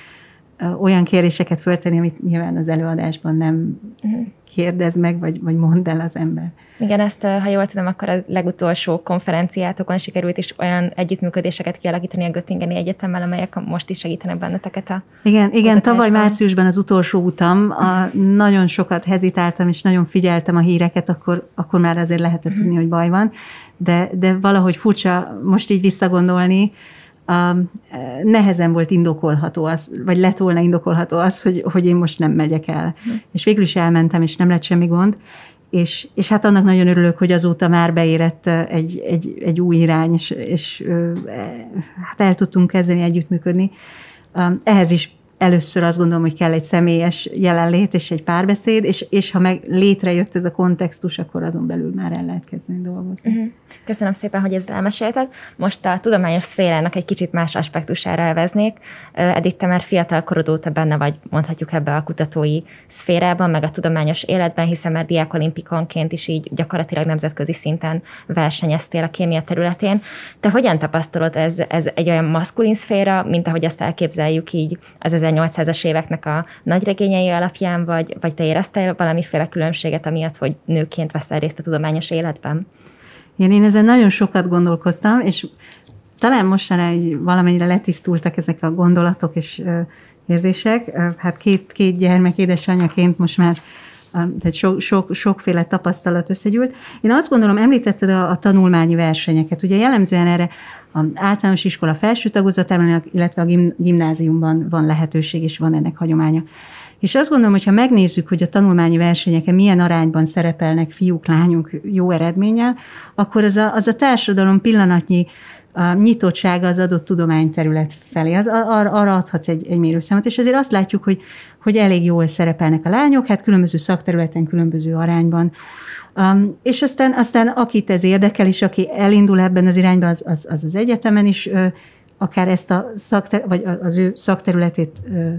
olyan kérdéseket föltenni, amit nyilván az előadásban nem uh-huh. kérdez meg, vagy, vagy mond el az ember. Igen, ezt, ha jól tudom, akkor a legutolsó konferenciátokon sikerült is olyan együttműködéseket kialakítani a Göttingeni Egyetemmel, amelyek most is segítenek benneteket a Igen, igen tavaly márciusban az utolsó utam, a, nagyon sokat hezitáltam, és nagyon figyeltem a híreket, akkor, akkor már azért lehetett tudni, hogy baj van, de, de valahogy furcsa most így visszagondolni, um, nehezen volt indokolható az, vagy lett volna indokolható az, hogy, hogy én most nem megyek el. Hm. És végül is elmentem, és nem lett semmi gond, és, és hát annak nagyon örülök, hogy azóta már beérett egy, egy, egy új irány, és, és hát el tudtunk kezdeni együttműködni. Ehhez is először azt gondolom, hogy kell egy személyes jelenlét és egy párbeszéd, és, és ha meg létrejött ez a kontextus, akkor azon belül már el lehet kezdeni dolgozni. Uh-huh. Köszönöm szépen, hogy ezt elmesélted. Most a tudományos szférának egy kicsit más aspektusára elveznék. Edith, te már fiatal korod óta benne vagy, mondhatjuk ebbe a kutatói szférában, meg a tudományos életben, hiszen már diákolimpikonként is így gyakorlatilag nemzetközi szinten versenyeztél a kémia területén. Te hogyan tapasztalod, ez, ez egy olyan maszkulin szféra, mint ahogy azt elképzeljük így az 1800-as éveknek a nagyregényei alapján, vagy, vagy te éreztél valamiféle különbséget amiatt, hogy nőként veszel részt a tudományos életben? Igen, én ezen nagyon sokat gondolkoztam, és talán mostanra valamennyire letisztultak ezek a gondolatok és érzések. Hát két, két gyermek édesanyjaként most már tehát sok, sok, sokféle tapasztalat összegyűlt. Én azt gondolom, említetted a, a tanulmányi versenyeket. Ugye jellemzően erre a általános iskola felső tagozatában, illetve a gimnáziumban van lehetőség, és van ennek hagyománya. És azt gondolom, hogy ha megnézzük, hogy a tanulmányi versenyeken milyen arányban szerepelnek fiúk, lányok jó eredménnyel, akkor az a, az a társadalom pillanatnyi a nyitottsága az adott tudományterület felé, az ar, arra adhat egy, egy mérőszámot, és azért azt látjuk, hogy, hogy elég jól szerepelnek a lányok, hát különböző szakterületen, különböző arányban. Um, és aztán, aztán akit ez érdekel, és aki elindul ebben az irányban, az az, az, az egyetemen is ö, akár ezt a szakter, vagy az ő szakterületét ö,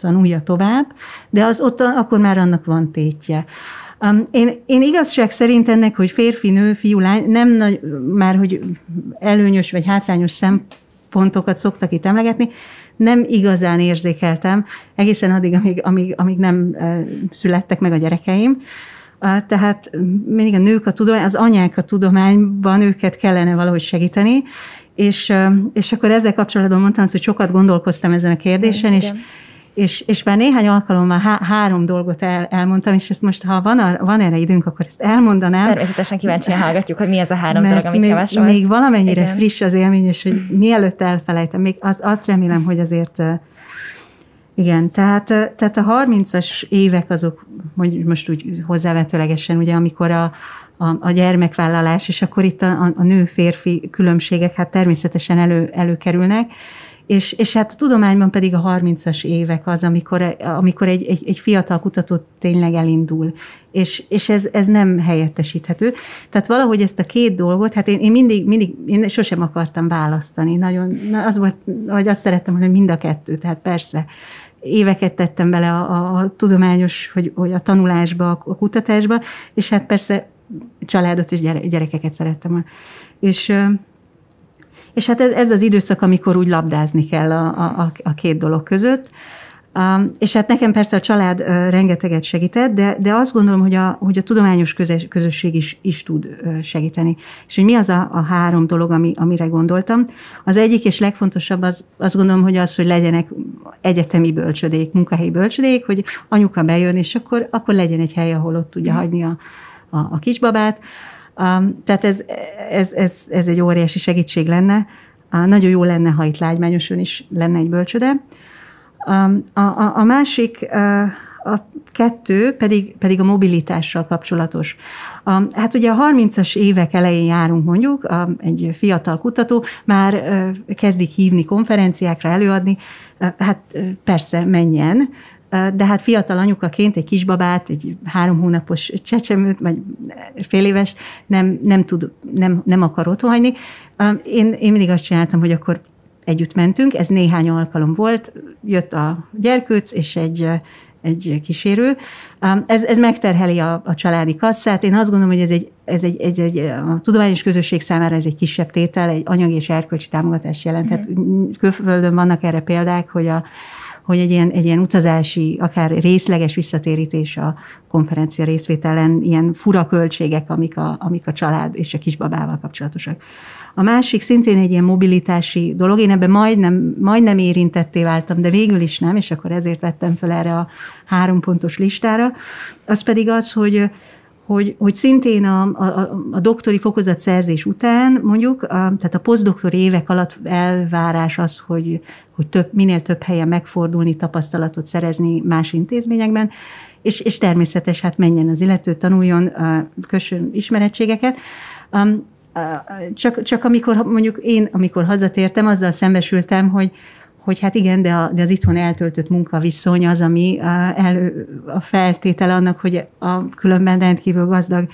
tanulja tovább, de az ott akkor már annak van tétje. Um, én, én igazság szerint ennek, hogy férfi, nő, fiú, lány, nem nagy, már hogy előnyös vagy hátrányos szempontokat szoktak itt emlegetni, nem igazán érzékeltem, egészen addig, amíg, amíg, amíg nem születtek meg a gyerekeim. Tehát mindig a nők a tudomány, az anyák a tudományban őket kellene valahogy segíteni, és, és akkor ezzel kapcsolatban mondtam, hogy sokat gondolkoztam ezen a kérdésen, Igen. és és, és már néhány alkalommal há- három dolgot el, elmondtam, és ezt most, ha van, a, van erre időnk, akkor ezt elmondanám. Természetesen kíváncsian hallgatjuk, hogy mi ez a három dolog, amit még, javasolsz. Még valamennyire Igen. friss az élmény, és hogy mielőtt elfelejtem, még az, azt remélem, hogy azért igen, tehát, tehát a 30-as évek azok, hogy most úgy hozzávetőlegesen, ugye amikor a, a, a gyermekvállalás, és akkor itt a, a nő-férfi különbségek hát természetesen elő, előkerülnek, és, és hát a tudományban pedig a 30-as évek az, amikor, amikor egy, egy, egy fiatal kutató tényleg elindul, és, és ez, ez nem helyettesíthető. Tehát valahogy ezt a két dolgot, hát én, én mindig, mindig, én sosem akartam választani, nagyon, az volt, vagy azt szerettem, hogy mind a kettő, tehát persze, éveket tettem bele a, a, tudományos, hogy, hogy a tanulásba, a kutatásba, és hát persze családot és gyere, gyerekeket szerettem. És és hát ez, ez az időszak, amikor úgy labdázni kell a, a, a két dolog között. És hát nekem persze a család rengeteget segített, de, de azt gondolom, hogy a, hogy a tudományos közös, közösség is, is tud segíteni. És hogy mi az a, a három dolog, ami, amire gondoltam. Az egyik és legfontosabb az, azt gondolom, hogy az, hogy legyenek egyetemi bölcsödék, munkahelyi bölcsödék, hogy anyuka bejön, és akkor, akkor legyen egy hely, ahol ott tudja hagyni a, a, a kisbabát. Um, tehát ez, ez, ez, ez egy óriási segítség lenne. Uh, nagyon jó lenne, ha itt lágymányosan is lenne egy bölcsöde. A, a, a másik, a kettő pedig, pedig a mobilitással kapcsolatos. Um, hát ugye a 30-as évek elején járunk mondjuk, um, egy fiatal kutató már kezdik hívni konferenciákra, előadni, hát persze menjen, de hát fiatal anyukaként egy kisbabát, egy három hónapos csecsemőt, vagy fél éves nem, nem, tud, nem, nem akar otthon hagyni. Én, én mindig azt csináltam, hogy akkor együtt mentünk, ez néhány alkalom volt, jött a gyerkőc és egy, egy kísérő. Ez, ez megterheli a, a családi kasszát. Én azt gondolom, hogy ez egy, ez egy, egy, egy, a tudományos közösség számára ez egy kisebb tétel, egy anyagi és erkölcsi támogatást jelenthet. Mm. Külföldön vannak erre példák, hogy a, hogy egy ilyen, egy ilyen utazási, akár részleges visszatérítés a konferencia részvételen, ilyen fura költségek, amik a, amik a család és a kisbabával kapcsolatosak. A másik szintén egy ilyen mobilitási dolog, én ebben majdnem, majdnem érintetté váltam, de végül is nem, és akkor ezért vettem fel erre a három pontos listára. Az pedig az, hogy hogy, hogy szintén a, a, a doktori fokozatszerzés után mondjuk, a, tehát a posztdoktori évek alatt elvárás az, hogy, hogy több, minél több helyen megfordulni, tapasztalatot szerezni más intézményekben, és, és természetes, hát menjen az illető, tanuljon, kössön ismerettségeket. Csak, csak amikor mondjuk én, amikor hazatértem, azzal szembesültem, hogy, hogy hát igen, de, a, de az itthon eltöltött munkaviszony az, ami a, elő, a feltétele annak, hogy a különben rendkívül gazdag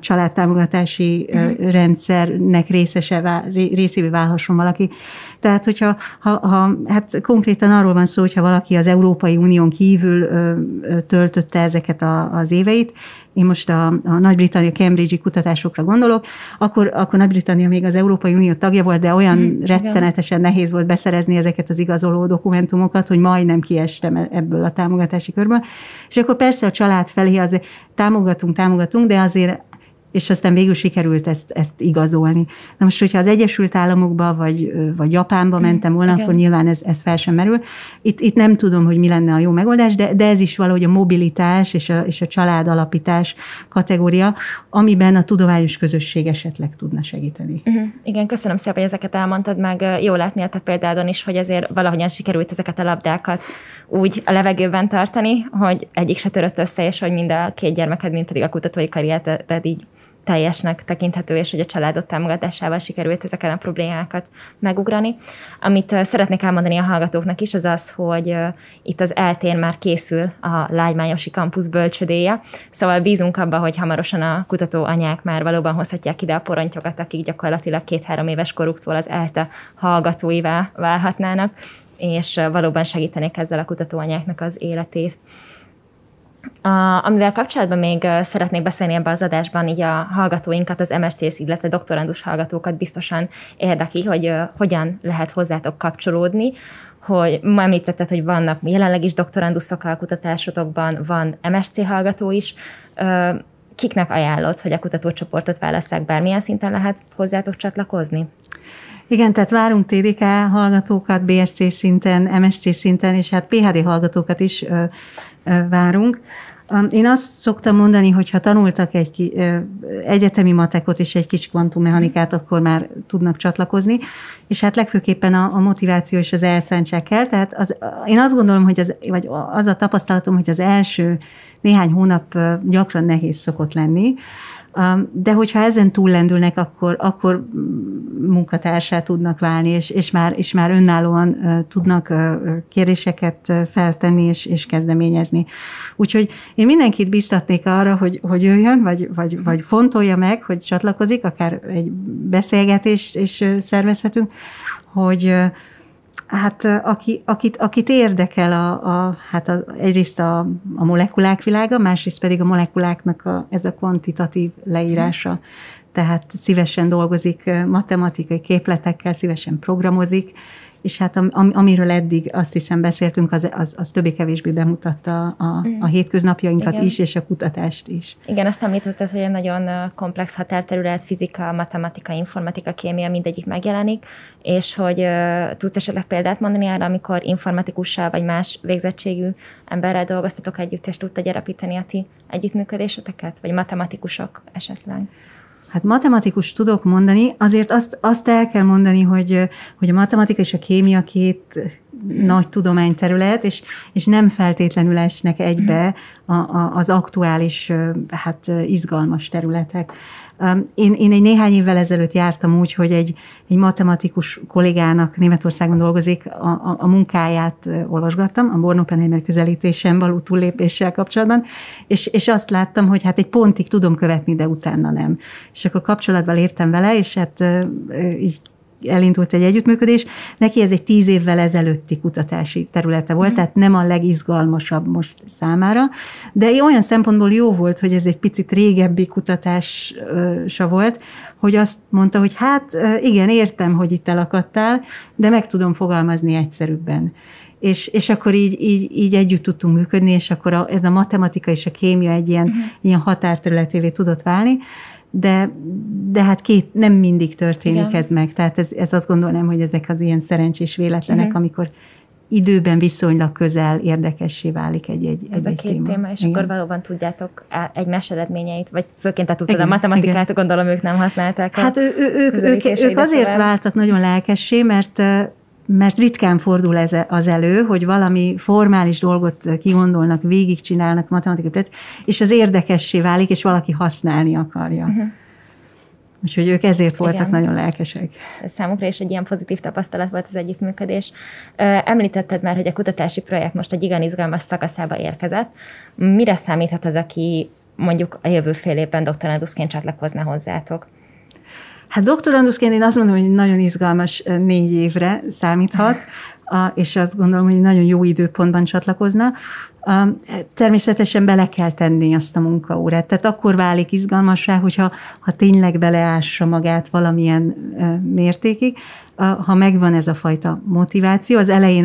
családtámogatási uh-huh. rendszernek részese, részévé válhasson valaki. Tehát, hogyha ha, ha, hát konkrétan arról van szó, hogyha valaki az Európai Unión kívül ö, ö, töltötte ezeket a, az éveit, én most a, a Nagy-Britannia Cambridge-i kutatásokra gondolok, akkor, akkor Nagy-Britannia még az Európai Unió tagja volt, de olyan hmm, rettenetesen igen. nehéz volt beszerezni ezeket az igazoló dokumentumokat, hogy majdnem kiestem e-, ebből a támogatási körből. És akkor persze a család felé azért támogatunk, támogatunk, de azért és aztán végül sikerült ezt, ezt igazolni. Na most, hogyha az Egyesült Államokba vagy, vagy Japánba mentem volna, Igen. akkor nyilván ez, ez fel sem merül. Itt, itt nem tudom, hogy mi lenne a jó megoldás, de, de ez is valahogy a mobilitás és a, és a család alapítás kategória, amiben a tudományos közösség esetleg tudna segíteni. Uh-huh. Igen, köszönöm szépen, hogy ezeket elmondtad, meg jó látni a te példádon is, hogy azért valahogyan sikerült ezeket a labdákat úgy a levegőben tartani, hogy egyik se törött össze, és hogy mind a két gyermeked, mind pedig a kutatói karriered így teljesnek tekinthető, és hogy a családot támogatásával sikerült ezeken a problémákat megugrani. Amit szeretnék elmondani a hallgatóknak is, az az, hogy itt az eltén már készül a Lágymányosi Kampusz bölcsödéje, szóval bízunk abban, hogy hamarosan a kutató anyák már valóban hozhatják ide a porontyokat, akik gyakorlatilag két-három éves koruktól az ELTE hallgatóivá válhatnának, és valóban segítenék ezzel a kutatóanyáknak az életét. A, amivel kapcsolatban még szeretnék beszélni ebben az adásban, így a hallgatóinkat, az MSTS, illetve doktorandus hallgatókat biztosan érdekli, hogy hogyan lehet hozzátok kapcsolódni, hogy ma említetted, hogy vannak jelenleg is doktoranduszok a kutatásotokban, van MSC hallgató is. Kiknek ajánlott, hogy a kutatócsoportot válasszák, bármilyen szinten lehet hozzátok csatlakozni? Igen, tehát várunk TDK hallgatókat, BSC szinten, MSC szinten, és hát PHD hallgatókat is várunk. Én azt szoktam mondani, hogy ha tanultak egy egyetemi matekot és egy kis kvantummechanikát, akkor már tudnak csatlakozni, és hát legfőképpen a, a motiváció és az elszántság kell. Tehát az, én azt gondolom, hogy az, vagy az a tapasztalatom, hogy az első néhány hónap gyakran nehéz szokott lenni, de hogyha ezen túllendülnek, akkor, akkor munkatársá tudnak válni, és, és, már, és már önállóan tudnak kéréseket feltenni és, és kezdeményezni. Úgyhogy én mindenkit biztatnék arra, hogy, hogy jöjjön, vagy, vagy, vagy fontolja meg, hogy csatlakozik, akár egy beszélgetést is szervezhetünk, hogy, Hát aki, akit, akit érdekel a, a, hát a, egyrészt a, a molekulák világa, másrészt pedig a molekuláknak a, ez a kvantitatív leírása. Tehát szívesen dolgozik matematikai képletekkel, szívesen programozik, és hát am, amiről eddig azt hiszem beszéltünk, az, az, az többé-kevésbé bemutatta a, mm. a hétköznapjainkat Igen. is, és a kutatást is. Igen, azt említetted, hogy egy nagyon komplex határterület, fizika, matematika, informatika, kémia, mindegyik megjelenik, és hogy uh, tudsz esetleg példát mondani arra, amikor informatikussal vagy más végzettségű emberrel dolgoztatok együtt, és tudta gyarapítani a ti együttműködéseteket, vagy matematikusok esetleg? Hát matematikus tudok mondani, azért azt, azt el kell mondani, hogy, hogy a matematika és a kémia két nagy tudományterület, és, és nem feltétlenül esnek egybe a, a, az aktuális, hát izgalmas területek. Én, én egy néhány évvel ezelőtt jártam úgy, hogy egy, egy matematikus kollégának Németországon dolgozik, a, a, a munkáját olvasgattam, a Born Oppenheimer közelítésen való túllépéssel kapcsolatban, és, és azt láttam, hogy hát egy pontig tudom követni, de utána nem. És akkor kapcsolatba léptem vele, és hát így elindult egy együttműködés. Neki ez egy tíz évvel ezelőtti kutatási területe volt, mm. tehát nem a legizgalmasabb most számára, de olyan szempontból jó volt, hogy ez egy picit régebbi kutatása volt, hogy azt mondta, hogy hát igen, értem, hogy itt elakadtál, de meg tudom fogalmazni egyszerűbben és, és akkor így, így, így együtt tudtunk működni, és akkor a, ez a matematika és a kémia egy ilyen, uh-huh. ilyen határterületévé tudott válni, de, de hát két, nem mindig történik Igen. ez meg, tehát ez, ez azt gondolom, hogy ezek az ilyen szerencsés véletlenek, uh-huh. amikor időben viszonylag közel érdekessé válik egy-egy Ez egy a két téma, téma és igen. akkor valóban tudjátok egymás eredményeit, vagy főként te tudtad igen, a matematikát, igen. gondolom ők nem használták. Hát ő, ő, ők, ők, ők azért váltak nagyon lelkessé, mert mert ritkán fordul ez az elő, hogy valami formális dolgot kigondolnak, végigcsinálnak matematikai és az érdekessé válik, és valaki használni akarja. Uh-huh. Úgyhogy ők ezért voltak Igen. nagyon lelkesek. Ez számukra is egy ilyen pozitív tapasztalat volt az együttműködés. Említetted már, hogy a kutatási projekt most egy igen izgalmas szakaszába érkezett. Mire számíthat az, aki mondjuk a jövő fél évben doktoranduszként csatlakozna hozzátok? Hát doktoranduszként én azt mondom, hogy nagyon izgalmas négy évre számíthat, és azt gondolom, hogy nagyon jó időpontban csatlakozna. Természetesen bele kell tenni azt a munkaórát. Tehát akkor válik izgalmasra, hogyha ha tényleg beleássa magát valamilyen mértékig, ha megvan ez a fajta motiváció, az elején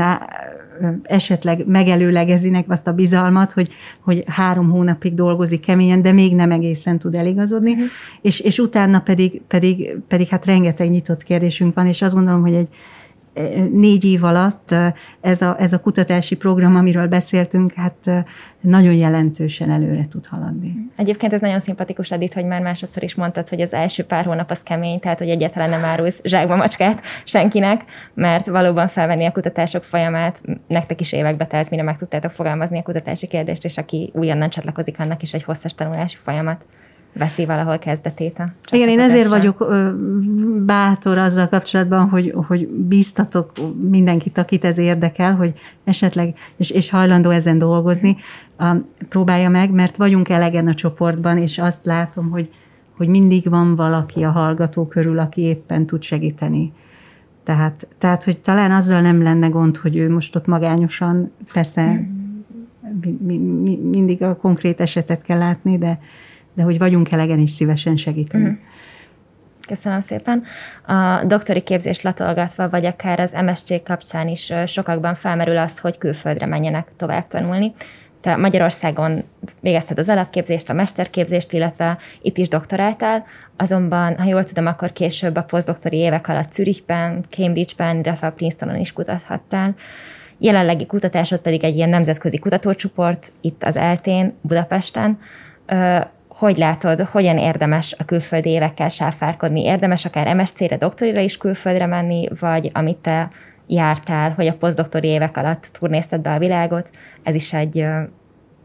esetleg megelőlegezinek azt a bizalmat, hogy, hogy három hónapig dolgozik keményen, de még nem egészen tud eligazodni, uh-huh. és, és utána pedig, pedig, pedig hát rengeteg nyitott kérdésünk van, és azt gondolom, hogy egy, négy év alatt ez a, ez a kutatási program, amiről beszéltünk, hát nagyon jelentősen előre tud haladni. Egyébként ez nagyon szimpatikus, Edith, hogy már másodszor is mondtad, hogy az első pár hónap az kemény, tehát hogy egyáltalán nem árulsz zsákba macskát senkinek, mert valóban felvenni a kutatások folyamát, nektek is évekbe telt, mire meg tudtátok fogalmazni a kutatási kérdést, és aki újonnan csatlakozik, annak is egy hosszas tanulási folyamat veszi valahol kezdetét a Igen, én ezért vagyok bátor azzal kapcsolatban, hogy, hogy bíztatok mindenkit, akit ez érdekel, hogy esetleg, és, és hajlandó ezen dolgozni, próbálja meg, mert vagyunk elegen a csoportban, és azt látom, hogy, hogy mindig van valaki a hallgató körül, aki éppen tud segíteni. Tehát, tehát, hogy talán azzal nem lenne gond, hogy ő most ott magányosan, persze mi, mi, mi, mindig a konkrét esetet kell látni, de, de hogy vagyunk elegen és szívesen segítünk. Uh-huh. Köszönöm szépen. A doktori képzést latolgatva, vagy akár az MSC kapcsán is sokakban felmerül az, hogy külföldre menjenek tovább tanulni. Te Magyarországon végezted az alapképzést, a mesterképzést, illetve itt is doktoráltál, azonban, ha jól tudom, akkor később a posztdoktori évek alatt Zürichben, Cambridgeben, illetve a Princetonon is kutathattál. Jelenlegi kutatásod pedig egy ilyen nemzetközi kutatócsoport itt az Eltén, Budapesten hogy látod, hogyan érdemes a külföldi évekkel sáfárkodni? Érdemes akár MSC-re, doktorira is külföldre menni, vagy amit te jártál, hogy a posztdoktori évek alatt turnézted be a világot, ez is egy,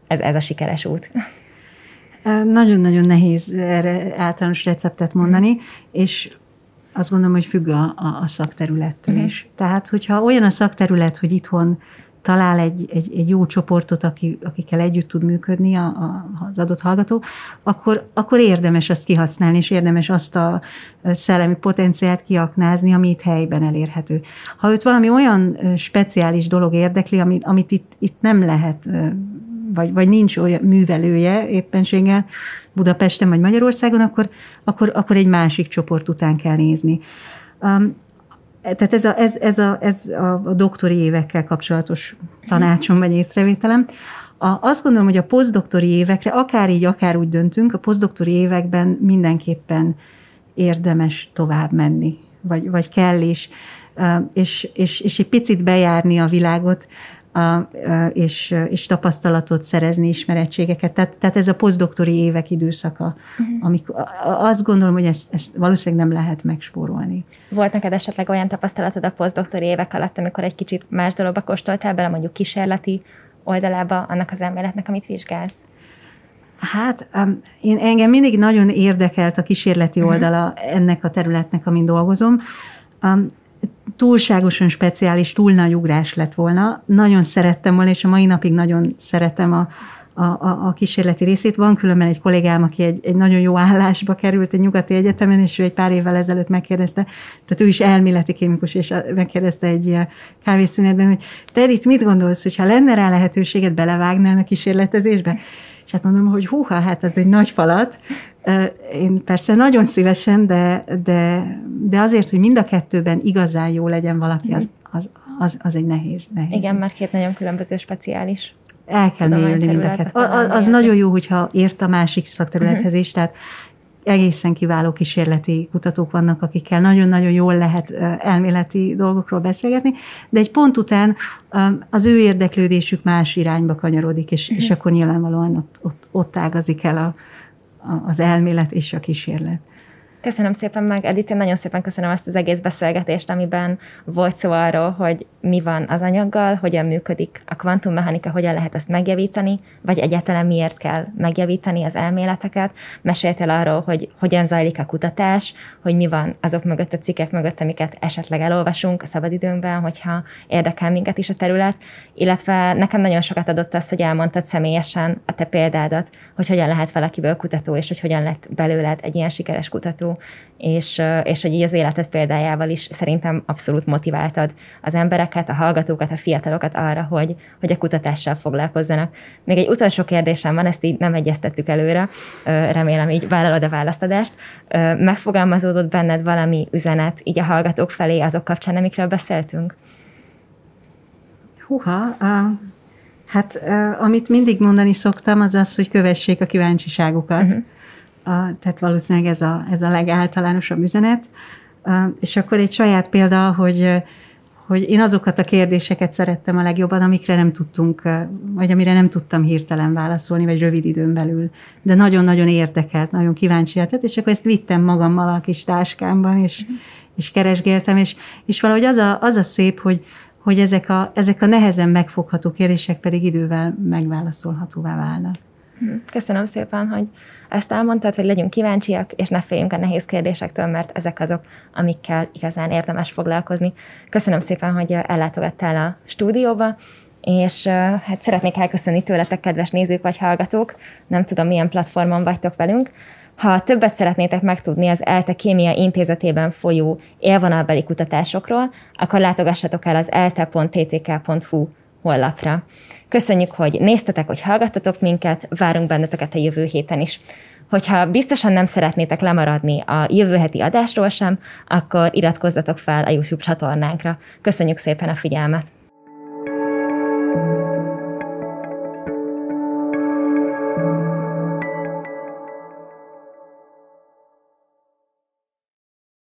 ez, ez a sikeres út. Nagyon-nagyon nehéz erre általános receptet mondani, és azt gondolom, hogy függ a, a, a szakterülettől uh-huh. is. Tehát, hogyha olyan a szakterület, hogy itthon talál egy, egy, egy jó csoportot, aki, akikkel együtt tud működni a, a, az adott hallgató, akkor, akkor érdemes azt kihasználni, és érdemes azt a szellemi potenciált kiaknázni, ami itt helyben elérhető. Ha őt valami olyan speciális dolog érdekli, amit, amit itt, itt nem lehet, vagy, vagy nincs olyan művelője éppenséggel Budapesten vagy Magyarországon, akkor, akkor, akkor egy másik csoport után kell nézni. Tehát ez a, ez, ez, a, ez a doktori évekkel kapcsolatos tanácsom vagy észrevételem. A, azt gondolom, hogy a posztdoktori évekre, akár így, akár úgy döntünk, a posztdoktori években mindenképpen érdemes tovább menni, vagy, vagy kell is, és, és, és egy picit bejárni a világot, és, és tapasztalatot szerezni, ismerettségeket. Tehát, tehát ez a posztdoktori évek időszaka, uh-huh. amikor azt gondolom, hogy ezt, ezt valószínűleg nem lehet megspórolni. Volt neked esetleg olyan tapasztalatod a posztdoktori évek alatt, amikor egy kicsit más dologba kóstoltál bele, mondjuk kísérleti oldalába annak az elméletnek, amit vizsgálsz? Hát én engem mindig nagyon érdekelt a kísérleti mhm. oldala uh-huh. ennek a területnek, amin dolgozom túlságosan speciális, túl nagy ugrás lett volna. Nagyon szerettem volna, és a mai napig nagyon szeretem a, a, a, a kísérleti részét. Van különben egy kollégám, aki egy, egy nagyon jó állásba került egy nyugati egyetemen, és ő egy pár évvel ezelőtt megkérdezte, tehát ő is elméleti kémikus, és megkérdezte egy kávészünetben, hogy te itt mit gondolsz, hogyha lenne rá lehetőséget belevágnál a kísérletezésbe? És hát mondom, hogy húha, hát ez egy nagy falat. Én persze nagyon szívesen, de, de, de azért, hogy mind a kettőben igazán jó legyen valaki, az, az, az, az egy nehéz, nehéz. Igen, mert két nagyon különböző speciális el kell mélyülni mindeket. Az, az nagyon jó, hogyha ért a másik szakterülethez uh-huh. is, tehát egészen kiváló kísérleti kutatók vannak, akikkel nagyon-nagyon jól lehet elméleti dolgokról beszélgetni, de egy pont után az ő érdeklődésük más irányba kanyarodik, és, és akkor nyilvánvalóan ott, ott, ott ágazik el a, a, az elmélet és a kísérlet. Köszönöm szépen meg, Edith, én nagyon szépen köszönöm ezt az egész beszélgetést, amiben volt szó arról, hogy mi van az anyaggal, hogyan működik a kvantummechanika, hogyan lehet ezt megjavítani, vagy egyáltalán miért kell megjavítani az elméleteket. Meséltél arról, hogy hogyan zajlik a kutatás, hogy mi van azok mögött, a cikkek mögött, amiket esetleg elolvasunk a szabadidőnkben, hogyha érdekel minket is a terület, illetve nekem nagyon sokat adott az, hogy elmondtad személyesen a te példádat, hogy hogyan lehet valakiből kutató, és hogy hogyan lett belőled egy ilyen sikeres kutató és, és hogy így az életed példájával is szerintem abszolút motiváltad az embereket, a hallgatókat, a fiatalokat arra, hogy, hogy a kutatással foglalkozzanak. Még egy utolsó kérdésem van, ezt így nem egyeztettük előre, remélem így vállalod a választadást. Megfogalmazódott benned valami üzenet így a hallgatók felé azok kapcsán, amikről beszéltünk? Huha, uh, hát uh, amit mindig mondani szoktam, az az, hogy kövessék a kíváncsiságukat. Uh-huh tehát valószínűleg ez a, ez a legáltalánosabb üzenet. És akkor egy saját példa, hogy, hogy én azokat a kérdéseket szerettem a legjobban, amikre nem tudtunk, vagy amire nem tudtam hirtelen válaszolni, vagy rövid időn belül. De nagyon-nagyon érdekelt, nagyon kíváncsi lett, és akkor ezt vittem magammal a kis táskámban, és, és keresgéltem, és, és valahogy az a, az a szép, hogy, hogy ezek a, ezek a nehezen megfogható kérdések pedig idővel megválaszolhatóvá válnak. Köszönöm szépen, hogy ezt elmondtad, hogy legyünk kíváncsiak, és ne féljünk a nehéz kérdésektől, mert ezek azok, amikkel igazán érdemes foglalkozni. Köszönöm szépen, hogy ellátogattál a stúdióba, és hát szeretnék elköszönni tőletek, kedves nézők vagy hallgatók, nem tudom, milyen platformon vagytok velünk. Ha többet szeretnétek megtudni az ELTE Kémia Intézetében folyó élvonalbeli kutatásokról, akkor látogassatok el az elte.ttk.hu honlapra. Köszönjük, hogy néztetek, hogy hallgattatok minket, várunk benneteket a jövő héten is. Hogyha biztosan nem szeretnétek lemaradni a jövő heti adásról sem, akkor iratkozzatok fel a YouTube csatornánkra. Köszönjük szépen a figyelmet!